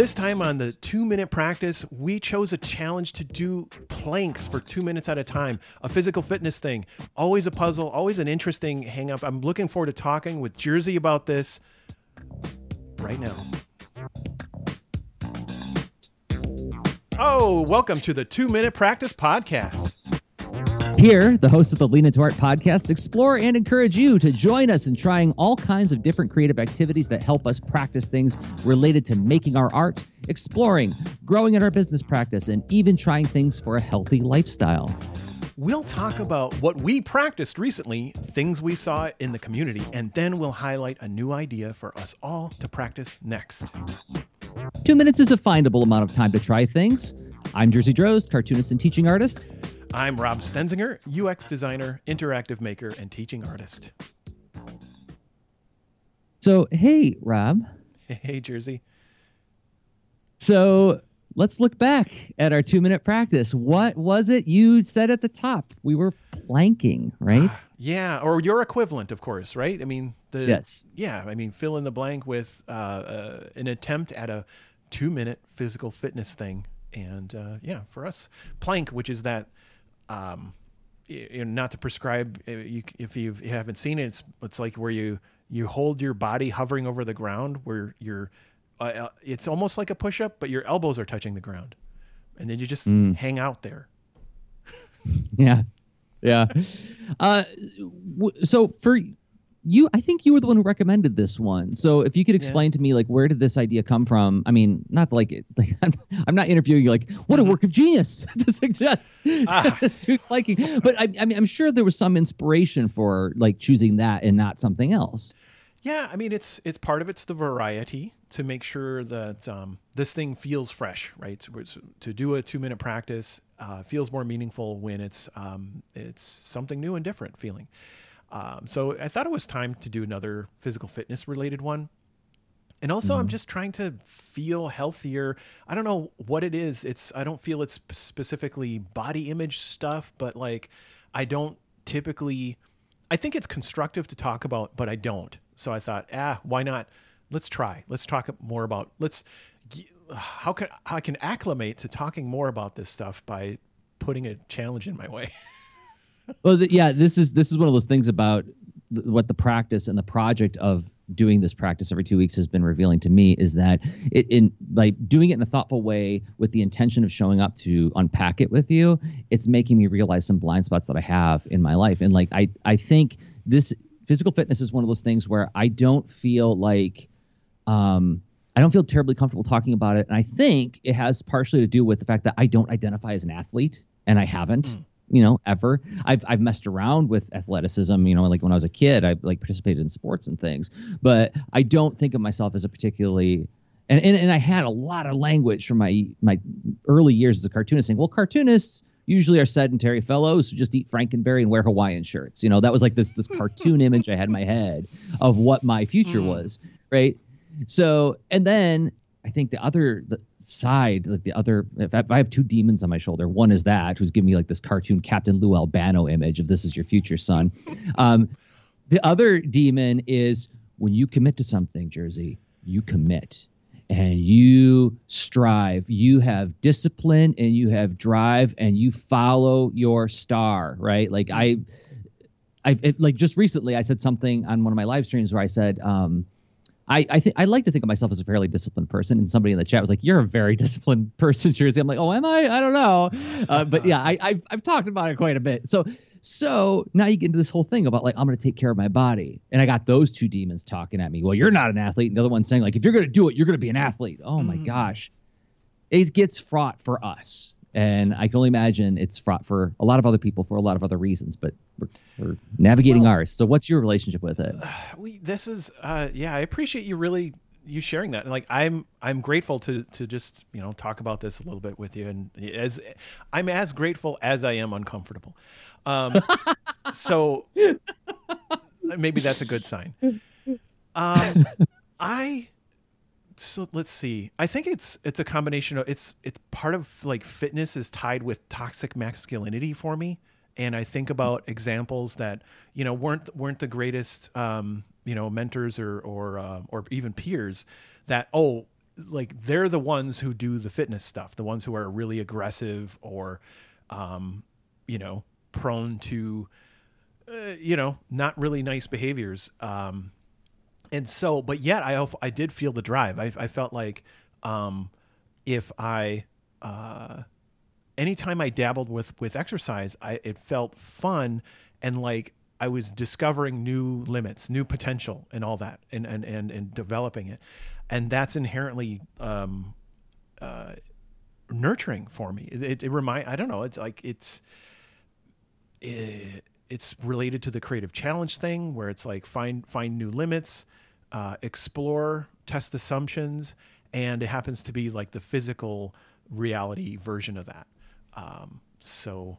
This time on the two minute practice, we chose a challenge to do planks for two minutes at a time, a physical fitness thing. Always a puzzle, always an interesting hang up. I'm looking forward to talking with Jersey about this right now. Oh, welcome to the two minute practice podcast. Here, the hosts of the Lean Into Art podcast explore and encourage you to join us in trying all kinds of different creative activities that help us practice things related to making our art, exploring, growing in our business practice, and even trying things for a healthy lifestyle. We'll talk about what we practiced recently, things we saw in the community, and then we'll highlight a new idea for us all to practice next. Two minutes is a findable amount of time to try things. I'm Jersey Drozd, cartoonist and teaching artist. I'm Rob Stenzinger, UX designer, interactive maker, and teaching artist. So, hey, Rob. Hey, Jersey. So, let's look back at our two minute practice. What was it you said at the top? We were planking, right? yeah, or your equivalent, of course, right? I mean, the yes, yeah. I mean, fill in the blank with uh, uh, an attempt at a two minute physical fitness thing, and uh, yeah, for us, plank, which is that um, you know, not to prescribe uh, you, if you haven't seen it, it's it's like where you you hold your body hovering over the ground, where you're uh, uh it's almost like a push up, but your elbows are touching the ground, and then you just mm. hang out there. yeah, yeah. Uh, w- so for you i think you were the one who recommended this one. So if you could explain yeah. to me like where did this idea come from? I mean not like it like i'm not interviewing you like what a work of genius to suggest. Ah. to liking but I, I mean i'm sure there was some inspiration for like choosing that and not something else. Yeah i mean it's it's part of it's the variety to make sure that um, this thing feels fresh right? To, to do a two minute practice uh, feels more meaningful when it's um, it's something new and different feeling um, so I thought it was time to do another physical fitness related one. And also, mm-hmm. I'm just trying to feel healthier. I don't know what it is. It's I don't feel it's specifically body image stuff, but like I don't typically. I think it's constructive to talk about, but I don't. So I thought, ah, why not? Let's try. Let's talk more about. Let's. How can how I can acclimate to talking more about this stuff by putting a challenge in my way. well, yeah, this is this is one of those things about th- what the practice and the project of doing this practice every two weeks has been revealing to me is that it in like doing it in a thoughtful way with the intention of showing up to unpack it with you it's making me realize some blind spots that i have in my life and like i i think this physical fitness is one of those things where i don't feel like um I don't feel terribly comfortable talking about it. And I think it has partially to do with the fact that I don't identify as an athlete and I haven't. Mm you know, ever. I've I've messed around with athleticism, you know, like when I was a kid, I like participated in sports and things, but I don't think of myself as a particularly and, and, and I had a lot of language from my my early years as a cartoonist saying, well, cartoonists usually are sedentary fellows who just eat Frankenberry and wear Hawaiian shirts. You know, that was like this this cartoon image I had in my head of what my future mm. was, right? So, and then I think the other the side, like the other, if I have two demons on my shoulder, one is that who's giving me like this cartoon Captain Lou Albano image of this is your future son. Um, the other demon is when you commit to something, Jersey, you commit and you strive. You have discipline and you have drive and you follow your star, right? Like I, I it, like just recently I said something on one of my live streams where I said, um, I I, th- I like to think of myself as a fairly disciplined person, and somebody in the chat was like, "You're a very disciplined person, Jersey." I'm like, "Oh, am I? I don't know," uh, but yeah, I, I've I've talked about it quite a bit. So so now you get into this whole thing about like I'm going to take care of my body, and I got those two demons talking at me. Well, you're not an athlete, and the other one saying like, if you're going to do it, you're going to be an athlete. Oh my mm. gosh, it gets fraught for us and I can only imagine it's fraught for a lot of other people for a lot of other reasons. But we're, we're navigating well, ours. So, what's your relationship with it? We, this is, uh, yeah, I appreciate you really you sharing that. And like, I'm I'm grateful to to just you know talk about this a little bit with you. And as I'm as grateful as I am uncomfortable. Um, so maybe that's a good sign. Um, I so let's see. I think it's it's a combination of it's it's part of like fitness is tied with toxic masculinity for me, and I think about examples that you know weren't weren't the greatest um, you know mentors or or uh, or even peers that oh like they're the ones who do the fitness stuff, the ones who are really aggressive or, um, you know, prone to, uh, you know, not really nice behaviors. Um, and so, but yet I I did feel the drive. I, I felt like um, if I uh, anytime I dabbled with with exercise, I it felt fun and like I was discovering new limits, new potential, and all that, and and and, and developing it, and that's inherently um, uh, nurturing for me. It, it, it remind I don't know. It's like it's. It, it's related to the creative challenge thing where it's like find find new limits uh, explore test assumptions and it happens to be like the physical reality version of that um, so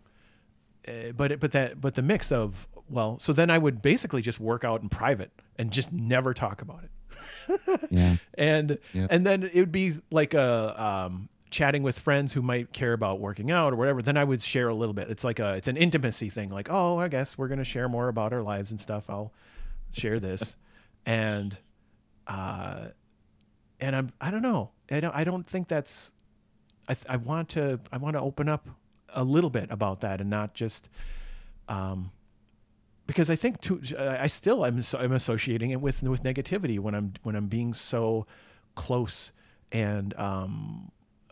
uh, but it, but that but the mix of well so then i would basically just work out in private and just never talk about it yeah and and then it would be like a um, chatting with friends who might care about working out or whatever, then I would share a little bit. It's like a it's an intimacy thing. Like, oh, I guess we're gonna share more about our lives and stuff. I'll share this, and uh, and I'm I don't know. I don't I don't think that's. I I want to I want to open up a little bit about that and not just, um, because I think too I still I'm I'm associating it with with negativity when I'm when I'm being so close and um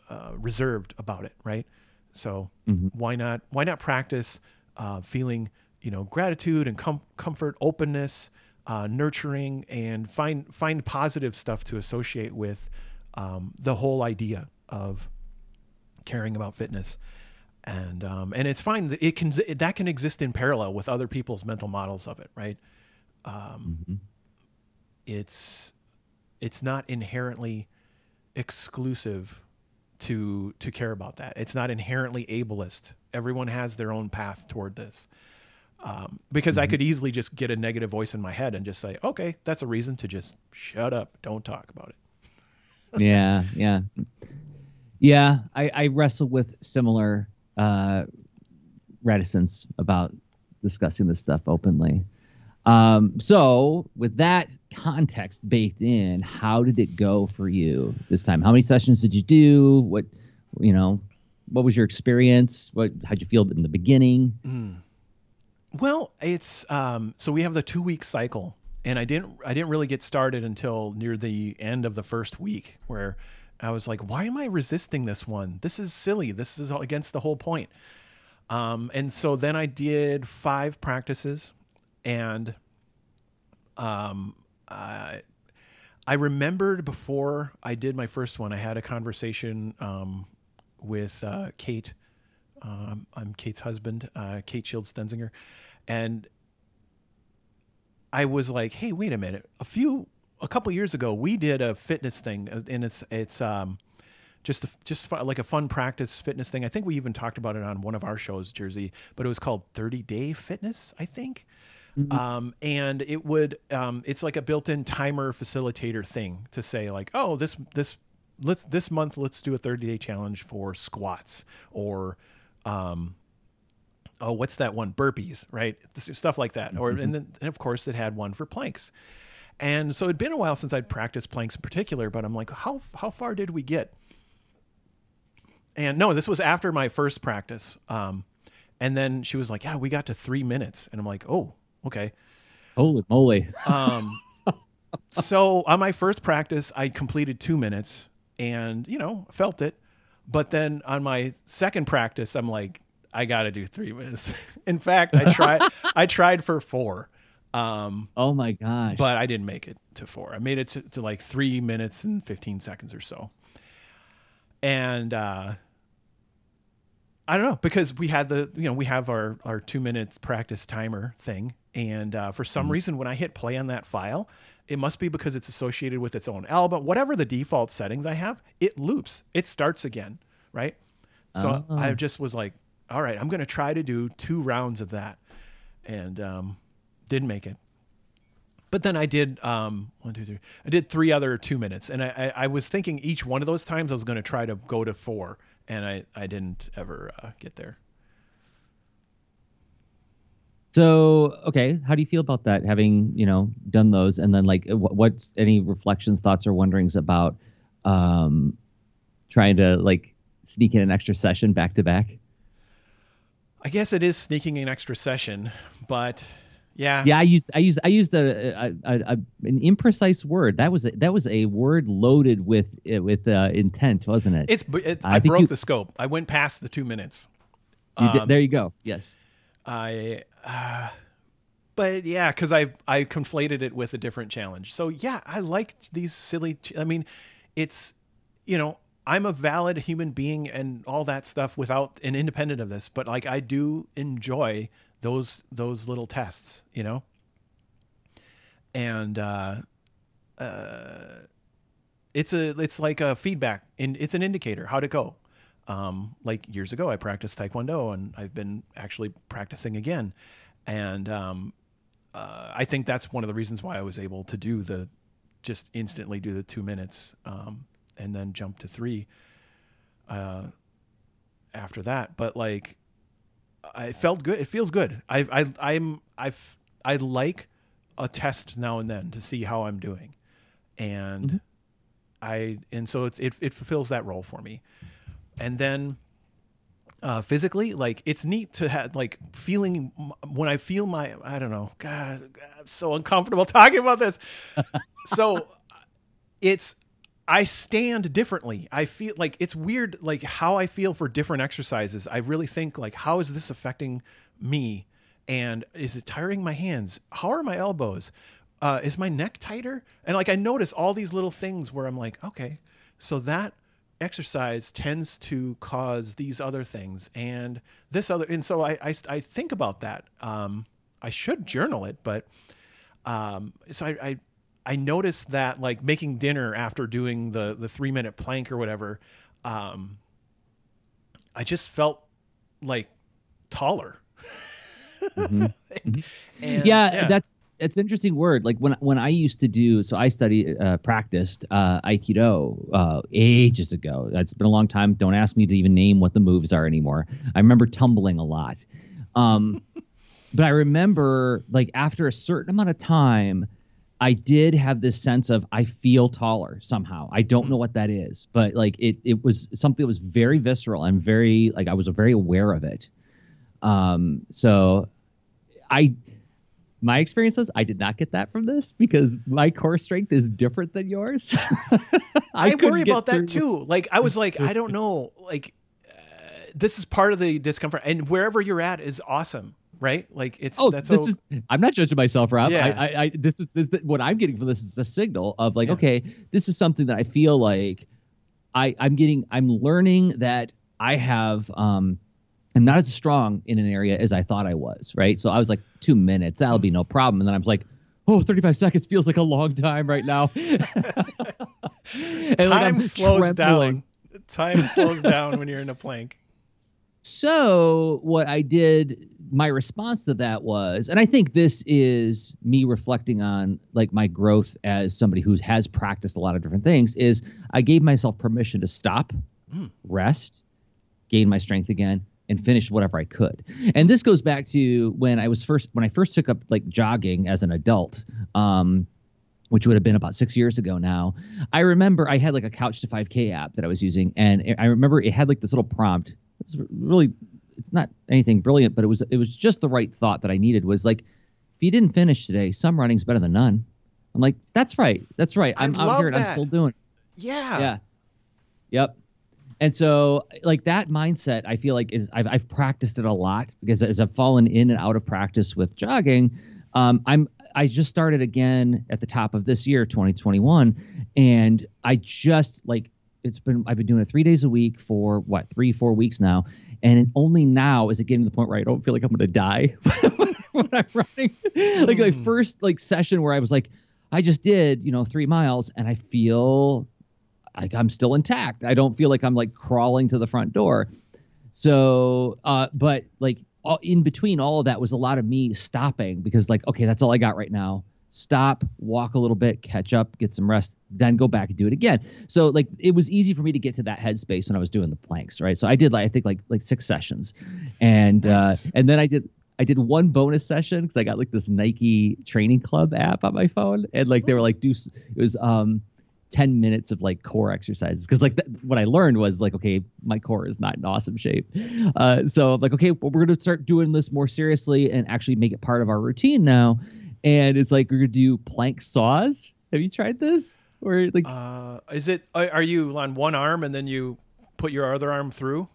uh, reserved about it, right? So mm-hmm. why not why not practice uh, feeling you know gratitude and com- comfort, openness, uh, nurturing, and find find positive stuff to associate with um, the whole idea of caring about fitness. And um, and it's fine. It can that can exist in parallel with other people's mental models of it, right? Um, mm-hmm. It's it's not inherently exclusive to to care about that. It's not inherently ableist. Everyone has their own path toward this. Um, because mm-hmm. I could easily just get a negative voice in my head and just say, okay, that's a reason to just shut up, don't talk about it. yeah, yeah, yeah. I, I wrestle with similar uh, reticence about discussing this stuff openly. Um, so, with that context baked in, how did it go for you this time? How many sessions did you do? What, you know, what was your experience? What, how'd you feel in the beginning? Mm. Well, it's um, so we have the two week cycle, and I didn't I didn't really get started until near the end of the first week, where I was like, why am I resisting this one? This is silly. This is against the whole point. Um, and so then I did five practices and um, I, I remembered before I did my first one, I had a conversation um, with uh, Kate. Um, I'm Kate's husband, uh, Kate Shields Stenzinger, and I was like, "Hey, wait a minute! A few, a couple years ago, we did a fitness thing, uh, and it's it's um, just just like a fun practice fitness thing. I think we even talked about it on one of our shows, Jersey, but it was called 30 Day Fitness, I think. Mm-hmm. Um, and it would um, it's like a built-in timer facilitator thing to say like, oh, this this let's this month let's do a 30-day challenge for squats or um, oh, what's that one? Burpees, right? Stuff like that. Mm-hmm. Or and then and of course it had one for planks. And so it'd been a while since I'd practiced planks in particular, but I'm like, how how far did we get? And no, this was after my first practice. Um, and then she was like, "Yeah, we got to three minutes," and I'm like, "Oh, okay. Holy moly. Um, so on my first practice, I completed two minutes and, you know, felt it. But then on my second practice, I'm like, I got to do three minutes. In fact, I tried, I tried for four. Um, oh my gosh. But I didn't make it to four. I made it to, to like three minutes and 15 seconds or so. And, uh, I don't know because we had the you know we have our our two minute practice timer thing, and uh, for some mm-hmm. reason when I hit play on that file, it must be because it's associated with its own album. Whatever the default settings I have, it loops. It starts again, right? So oh. I just was like, all right, I'm going to try to do two rounds of that, and um, didn't make it. But then I did um, one, two, three. I did three other two minutes, and I, I, I was thinking each one of those times I was going to try to go to four and I I didn't ever uh, get there. So okay, how do you feel about that? Having you know done those, and then like, what's any reflections, thoughts, or wonderings about um, trying to like sneak in an extra session back to back? I guess it is sneaking an extra session, but yeah, yeah. I used I used I used a, a, a, a an imprecise word. That was a, that was a word loaded with with uh, intent, wasn't it? It's it, I, I broke you, the scope. I went past the two minutes. You um, did, there you go. Yes. I. Uh, but yeah, because I I conflated it with a different challenge. So yeah, I like these silly. Ch- I mean, it's you know I'm a valid human being and all that stuff without and independent of this, but like I do enjoy those those little tests, you know. And uh, uh, it's a it's like a feedback and it's an indicator how to go. Um, like years ago, I practiced Taekwondo and I've been actually practicing again, and um, uh, I think that's one of the reasons why I was able to do the just instantly do the two minutes. Um, and then jump to three uh, after that. But like, I felt good. It feels good. I I I'm I've I like a test now and then to see how I'm doing, and mm-hmm. I and so it's it it fulfills that role for me, and then. Uh, physically, like it's neat to have like feeling when I feel my I don't know, God, I'm so uncomfortable talking about this. so it's I stand differently. I feel like it's weird, like how I feel for different exercises. I really think like, how is this affecting me? And is it tiring my hands? How are my elbows? Uh, is my neck tighter? And like I notice all these little things where I'm like, okay, so that exercise tends to cause these other things and this other. And so I I, I think about that. Um, I should journal it, but um, so I, I I noticed that like making dinner after doing the the three minute plank or whatever, um, I just felt like taller. mm-hmm. and, yeah, yeah, that's it's an interesting word. Like when when I used to do, so I study uh, practiced uh, Aikido uh, ages ago. It's been a long time. Don't ask me to even name what the moves are anymore. I remember tumbling a lot, um, but I remember like after a certain amount of time I did have this sense of I feel taller somehow. I don't know what that is, but like it it was something that was very visceral and very like I was very aware of it. Um so I my experience was I did not get that from this because my core strength is different than yours. I, I worry about that too. Like I was like I don't know like uh, this is part of the discomfort and wherever you're at is awesome right? Like it's oh, that's this all... is. I'm not judging myself, Rob. Yeah. I, I, I this is this, what I'm getting from this is a signal of like, yeah. okay, this is something that I feel like I I'm getting. I'm learning that I have um. I'm not as strong in an area as I thought I was, right? So I was like, two minutes, that'll be no problem. And then I was like, oh, 35 seconds feels like a long time right now. time like slows trembling. down. Time slows down when you're in a plank. So what I did, my response to that was, and I think this is me reflecting on like my growth as somebody who has practiced a lot of different things, is I gave myself permission to stop, mm. rest, gain my strength again, and finish whatever I could. And this goes back to when I was first when I first took up like jogging as an adult. Um, which would have been about six years ago now. I remember I had like a Couch to 5K app that I was using, and I remember it had like this little prompt was really it's not anything brilliant, but it was it was just the right thought that I needed. Was like, if you didn't finish today, some running's better than none. I'm like, that's right, that's right. I'm out here and I'm still doing. It. Yeah. Yeah. Yep. And so, like that mindset, I feel like is I've I've practiced it a lot because as I've fallen in and out of practice with jogging, um, I'm I just started again at the top of this year, 2021, and I just like it's been I've been doing it three days a week for what three four weeks now, and only now is it getting to the point where I don't feel like I'm going to die when I'm running. like my hmm. first like session where I was like, I just did you know three miles and I feel like I'm still intact. I don't feel like I'm like crawling to the front door. So, uh, but like all, in between all of that was a lot of me stopping because like okay that's all I got right now stop, walk a little bit, catch up, get some rest, then go back and do it again. So like it was easy for me to get to that headspace when I was doing the planks, right? So I did like I think like like six sessions, and uh, nice. uh, and then I did I did one bonus session because I got like this Nike Training Club app on my phone, and like they were like do it was um 10 minutes of like core exercises because like th- what i learned was like okay my core is not in awesome shape uh, so like okay well, we're going to start doing this more seriously and actually make it part of our routine now and it's like we're to do plank saws have you tried this or like Uh, is it? Are you on one arm and then you put your other arm through?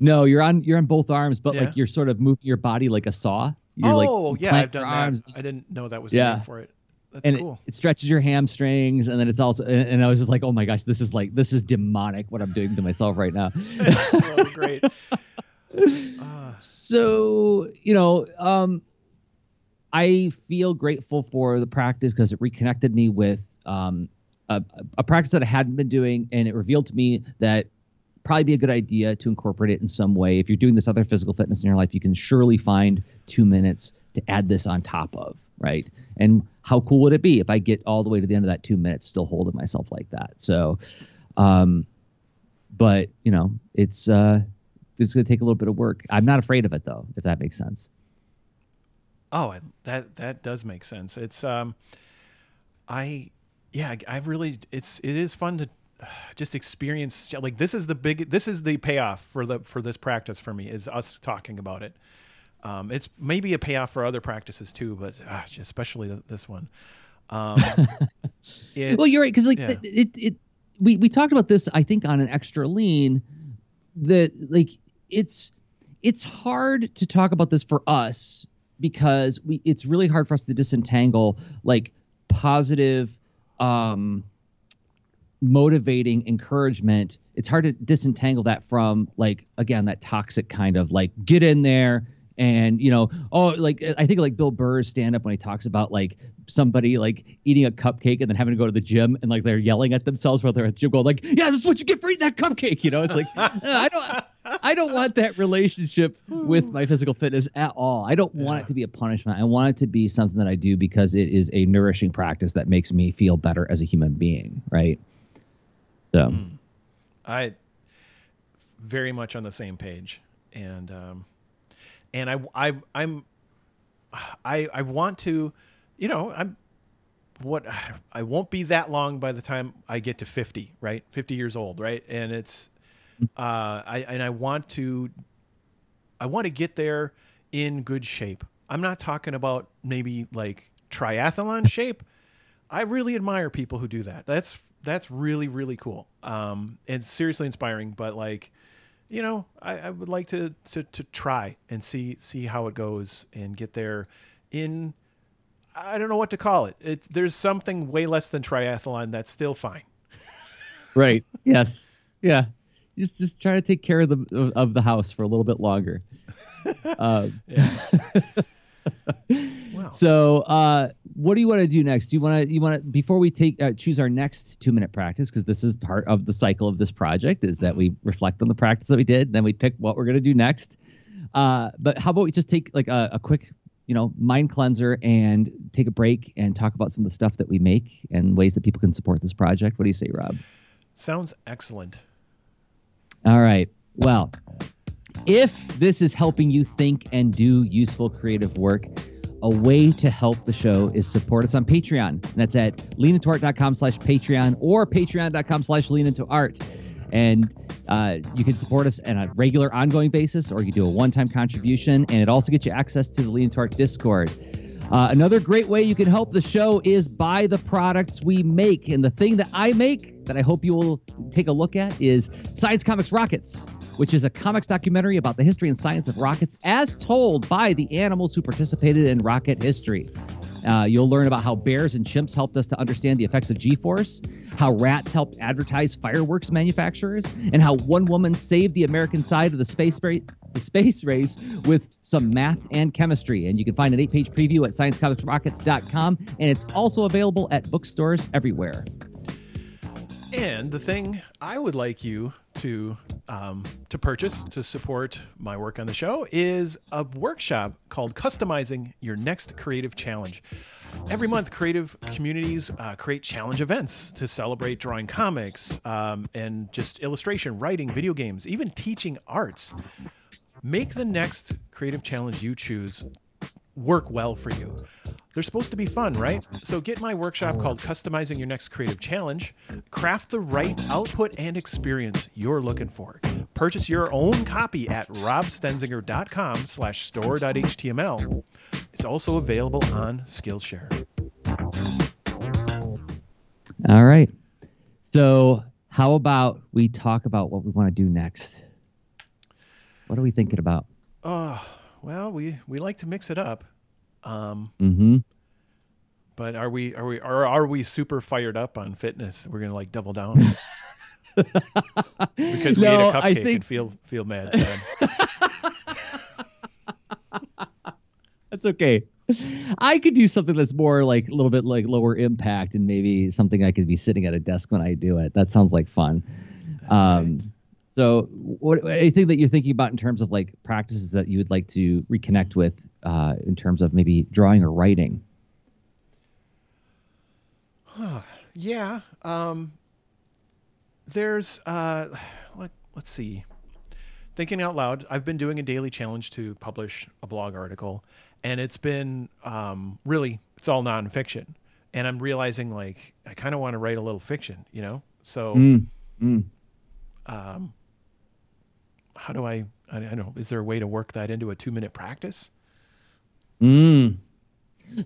no you're on you're on both arms but Yeah. like you're sort of moving your body like a saw you're oh, like yeah, I've done your that. arms I didn't know that was Yeah. the name for it. That's and cool. it, it stretches your hamstrings and then it's also and, and i was just like oh my gosh this is like this is demonic what i'm doing to myself right now It's so great. Uh, so you know um i feel grateful for the practice because it reconnected me with um a, a practice that i hadn't been doing and it revealed to me that probably be a good idea to incorporate it in some way if you're doing this other physical fitness in your life you can surely find two minutes to add this on top of right and how cool would it be if i get all the way to the end of that two minutes still holding myself like that so um but you know it's uh it's going to take a little bit of work. I'm not afraid of it though, if that makes sense. Oh, that that does make sense. It's um, I yeah, I- really it's it is fun to just experience like this is the big this is the payoff for the for this practice for me is us talking about it. Um, it's maybe a payoff for other practices too, but uh, especially this one. Um, well, you're right because like yeah. it, it, it, we we talked about this I think on an extra lean that like it's it's hard to talk about this for us because we it's really hard for us to disentangle like positive um motivating encouragement. It's hard to disentangle that from like again that toxic kind of like get in there and you know oh like i think like bill burr's stand up when he talks about like somebody like eating a cupcake and then having to go to the gym and like they're yelling at themselves while they're at the gym going like yeah that's what you get for eating that cupcake you know? It's like uh, i don't i don't want that relationship with my physical fitness at all. I don't want Yeah. it to be a punishment. I want it to be something that i do because it is a nourishing practice that makes me feel better as a human being right? So. Mm. I very much on the same page, and um, and I I I'm I I want to, you know, I'm what I won't be that long by the time I get to 50, right? 50 years old, right? And it's uh I and I want to I want to get there in good shape. I'm not talking about maybe like triathlon shape. I really admire people who do that. That's that's really really cool. Um, and seriously inspiring. But like, you know, I, I would like to, to to try and see see how it goes and get there in. I don't know what to call it. It's there's something way less than triathlon that's still fine. Right. Yes. Yeah. Just just try to take care of the of, the house for a little bit longer. Um, Wow. so, uh, what do you want to do next? Do you want to you want to before we take uh, choose our next two minute practice because this is part of the cycle of this project is that we reflect on the practice that we did, then we pick what we're gonna do next. Uh, but how about we just take like a, a quick you know mind cleanser and take a break and talk about some of the stuff that we make and ways that people can support this project. What do you say, Rob? Sounds excellent. All right. Well, if this is helping you think and do useful creative work, a way to help the show is support us on Patreon. And that's at leanintoart.com slash Patreon or patreon.com slash leanintoart. And uh, you can support us on a regular ongoing basis, or you do a one-time contribution, and it also gets you access to the Lean Into Art Discord. Uh, another great way you can help the show is buy the products we make. And the thing that I make that I hope you will take a look at is Science Comics Rockets, which is a comics documentary about the history and science of rockets as told by the animals who participated in rocket history. Uh, you'll learn about how bears and chimps helped us to understand the effects of G-force, how rats helped advertise fireworks manufacturers, and how one woman saved the American side of the space race, the space race with some math and chemistry. And you can find an eight-page preview at sciencecomicsrockets.com, and it's also available at bookstores everywhere. And the thing I would like you to um, to purchase to support my work on the show is a workshop called "Customizing Your Next Creative Challenge." Every month, creative communities uh, create challenge events to celebrate drawing comics um, and just illustration, writing, video games, even teaching arts. Make the next creative challenge you choose work well for you. They're supposed to be fun, right? So get my workshop called Customizing Your Next Creative Challenge. Craft the right output and experience you're looking for. Purchase your own copy at robstenzinger.com slash store.html. It's also available on Skillshare. All right. So how about we talk about what we want to do next? What are we thinking about? Oh, well, we, we like to mix it up. Um, Mm-hmm. but are we are we are, are we super fired up on fitness? We're gonna like double down because we No, ate a cupcake think- and feel feel mad. That's okay. I could do something that's more like a little bit like lower impact and maybe something I could be sitting at a desk when I do it. That sounds like fun. Um, so what anything that you're thinking about in terms of like practices that you would like to reconnect with uh, in terms of maybe drawing or writing? Yeah. Um, there's uh, let, let's see. Thinking out loud, I've been doing a daily challenge to publish a blog article, and it's been um, really it's all nonfiction, and I'm realizing like I kind of want to write a little fiction, you know. So Mm, mm. um, how do I? I don't know. Is there a way to work that into a two minute practice? Mm.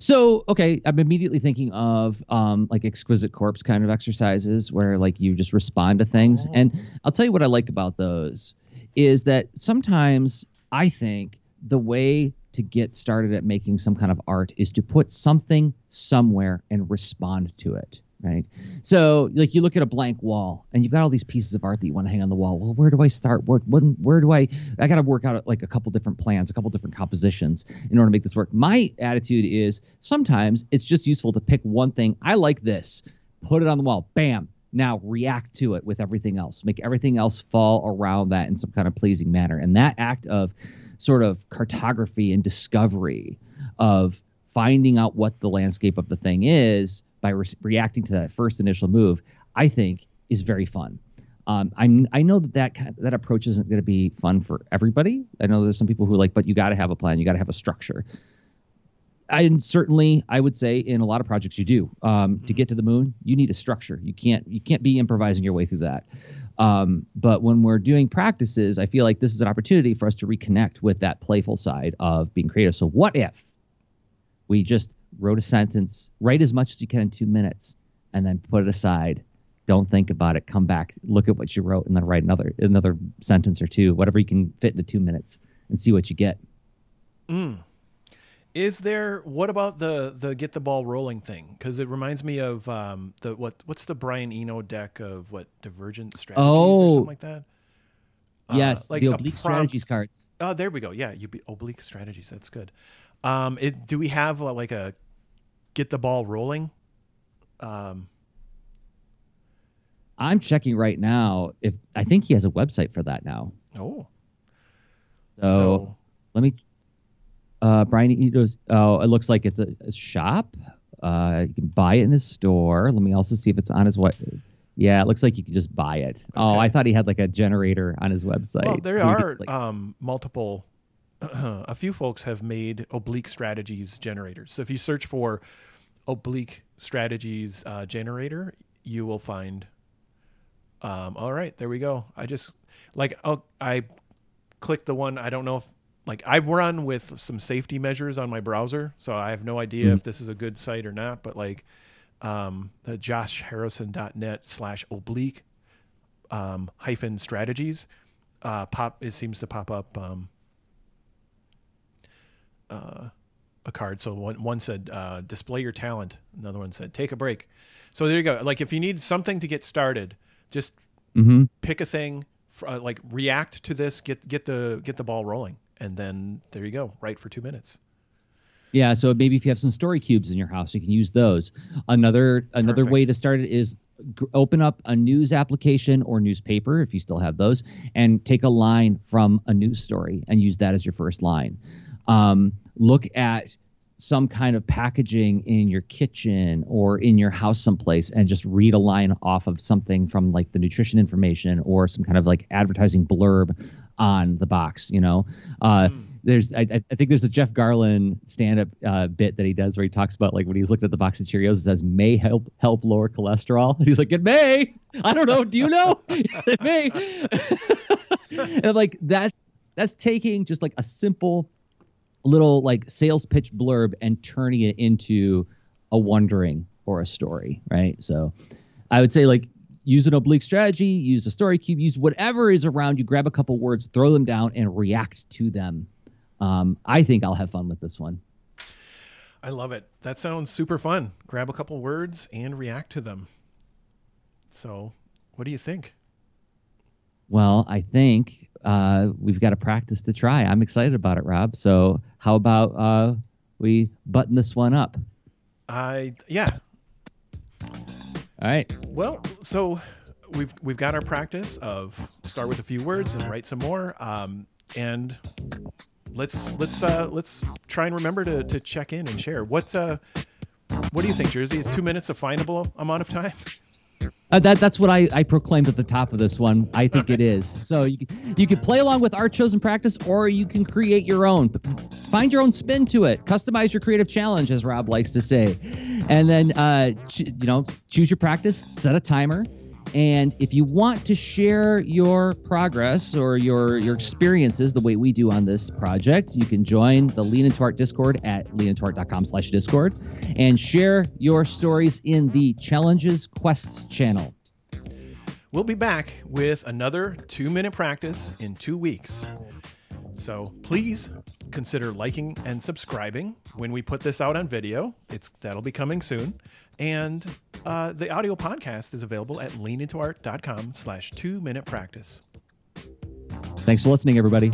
So, okay, I'm immediately thinking of um, like exquisite corpse kind of exercises where like you just respond to things. Oh. And I'll tell you what I like about those is that sometimes I think the way to get started at making some kind of art is to put something somewhere and respond to it. Right. So, like, you look at a blank wall and you've got all these pieces of art that you want to hang on the wall. Well, where do I start? Where, when, where do I? I got to work out like a couple different plans, a couple different compositions in order to make this work. My attitude is sometimes it's just useful to pick one thing. I like this, put it on the wall, bam. Now react to it with everything else. Make everything else fall around that in some kind of pleasing manner. And that act of sort of cartography and discovery of finding out what the landscape of the thing is by re- reacting to that first initial move, I think is very fun. Um, I'm, I know that that, kind that approach isn't going to be fun for everybody. I know there's some people who are like, but you got to have a plan, you got to have a structure. And certainly, I would say in a lot of projects you do. Um, to get to the moon, you need a structure. You can't you can't be improvising your way through that. Um, but when we're doing practices, I feel like this is an opportunity for us to reconnect with that playful side of being creative. So, what if we just wrote a sentence, write as much as you can in two minutes, and then put it aside? Don't think about it. Come back, look at what you wrote, and then write another another sentence or two, whatever you can fit into two minutes, and see what you get. Mm. Is there what about the the get the ball rolling thing? Because it reminds me of um, the what what's the Brian Eno deck of what divergent strategies or Oh. something like that. Uh, yes, like the oblique prompt- strategies cards. Oh, there we go. Yeah, you be oblique strategies. That's good. Um, it, do we have uh, like a get the ball rolling? Um, I'm checking right now if I think he has a website for that now. oh, So, let me. Uh, Brian Eno's. Oh, it looks like it's a, a shop. Uh, you can buy it in his store. Let me also see if it's on his what. Yeah, it looks like you can just buy it. Oh, I thought he had like a generator on his website. well, there So we could, are like- um, multiple. a few folks have made oblique strategies generators. So if you search for oblique strategies uh, generator, you will find. Um, all right, there we go. I just like oh, I clicked the one. I don't know if like I run with some safety measures on my browser, so I have no idea Mhm. if this is a good site or not. But like um, the joshharrison.net slash oblique um, hyphen strategies uh, pop. It seems to pop up um, uh, a card. So one one said uh, display your talent. Another one said take a break. So there you go. Like if you need something to get started, just Mhm. pick a thing, uh, like react to this, get get the get the ball rolling, and then there you go. Write for two minutes. Yeah, so maybe if you have some story cubes in your house, you can use those. Another another Perfect. way to start it is open up a news application or newspaper if you still have those, and take a line from a news story and use that as your first line. Um, look at some kind of packaging in your kitchen or in your house someplace and just read a line off of something from like the nutrition information or some kind of like advertising blurb on the box you know uh, Mm. there's I, I think there's a Jeff Garlin stand-up uh, bit that he does where he talks about like when he's looking at the box of Cheerios, it says may help help lower cholesterol. And he's like, it may. I don't know. Do you know? it may. and like that's that's taking just like a simple little like sales pitch blurb and turning it into a wondering or a story, right? So I would say like use an oblique strategy, use a story cube, use whatever is around you, grab a couple words, throw them down, and react to them. Um, I think I'll have fun with this one. I love it. That sounds super fun. Grab a couple words and react to them. So, what do you think? Well, I think uh, we've got a practice to try. I'm excited about it, Rob. So, how about uh, we button this one up? I yeah. All right. Well, so we've we've got our practice of start with a few words and write some more, um, and let's let's uh, let's try and remember to, to check in and share. What uh, what do you think, Jersey? Is two minutes a findable amount of time? Uh, that that's what I, I proclaimed at the top of this one. I think it is. So you you can play along with our chosen practice, or you can create your own. Find your own spin to it. Customize your creative challenge, as Rob likes to say, and then uh, ch- you know choose your practice, set a timer, and if you want to share your progress or your your experiences the way we do on this project, you can join the Lean Into Art Discord at leanintoart.com slash Discord and share your stories in the Challenges Quests channel. We'll be back with another two minute practice in two weeks. So please consider liking and subscribing when we put this out on video. It's that'll be coming soon. And uh, the audio podcast is available at leanintoart.com slash two minute practice. Thanks for listening, everybody.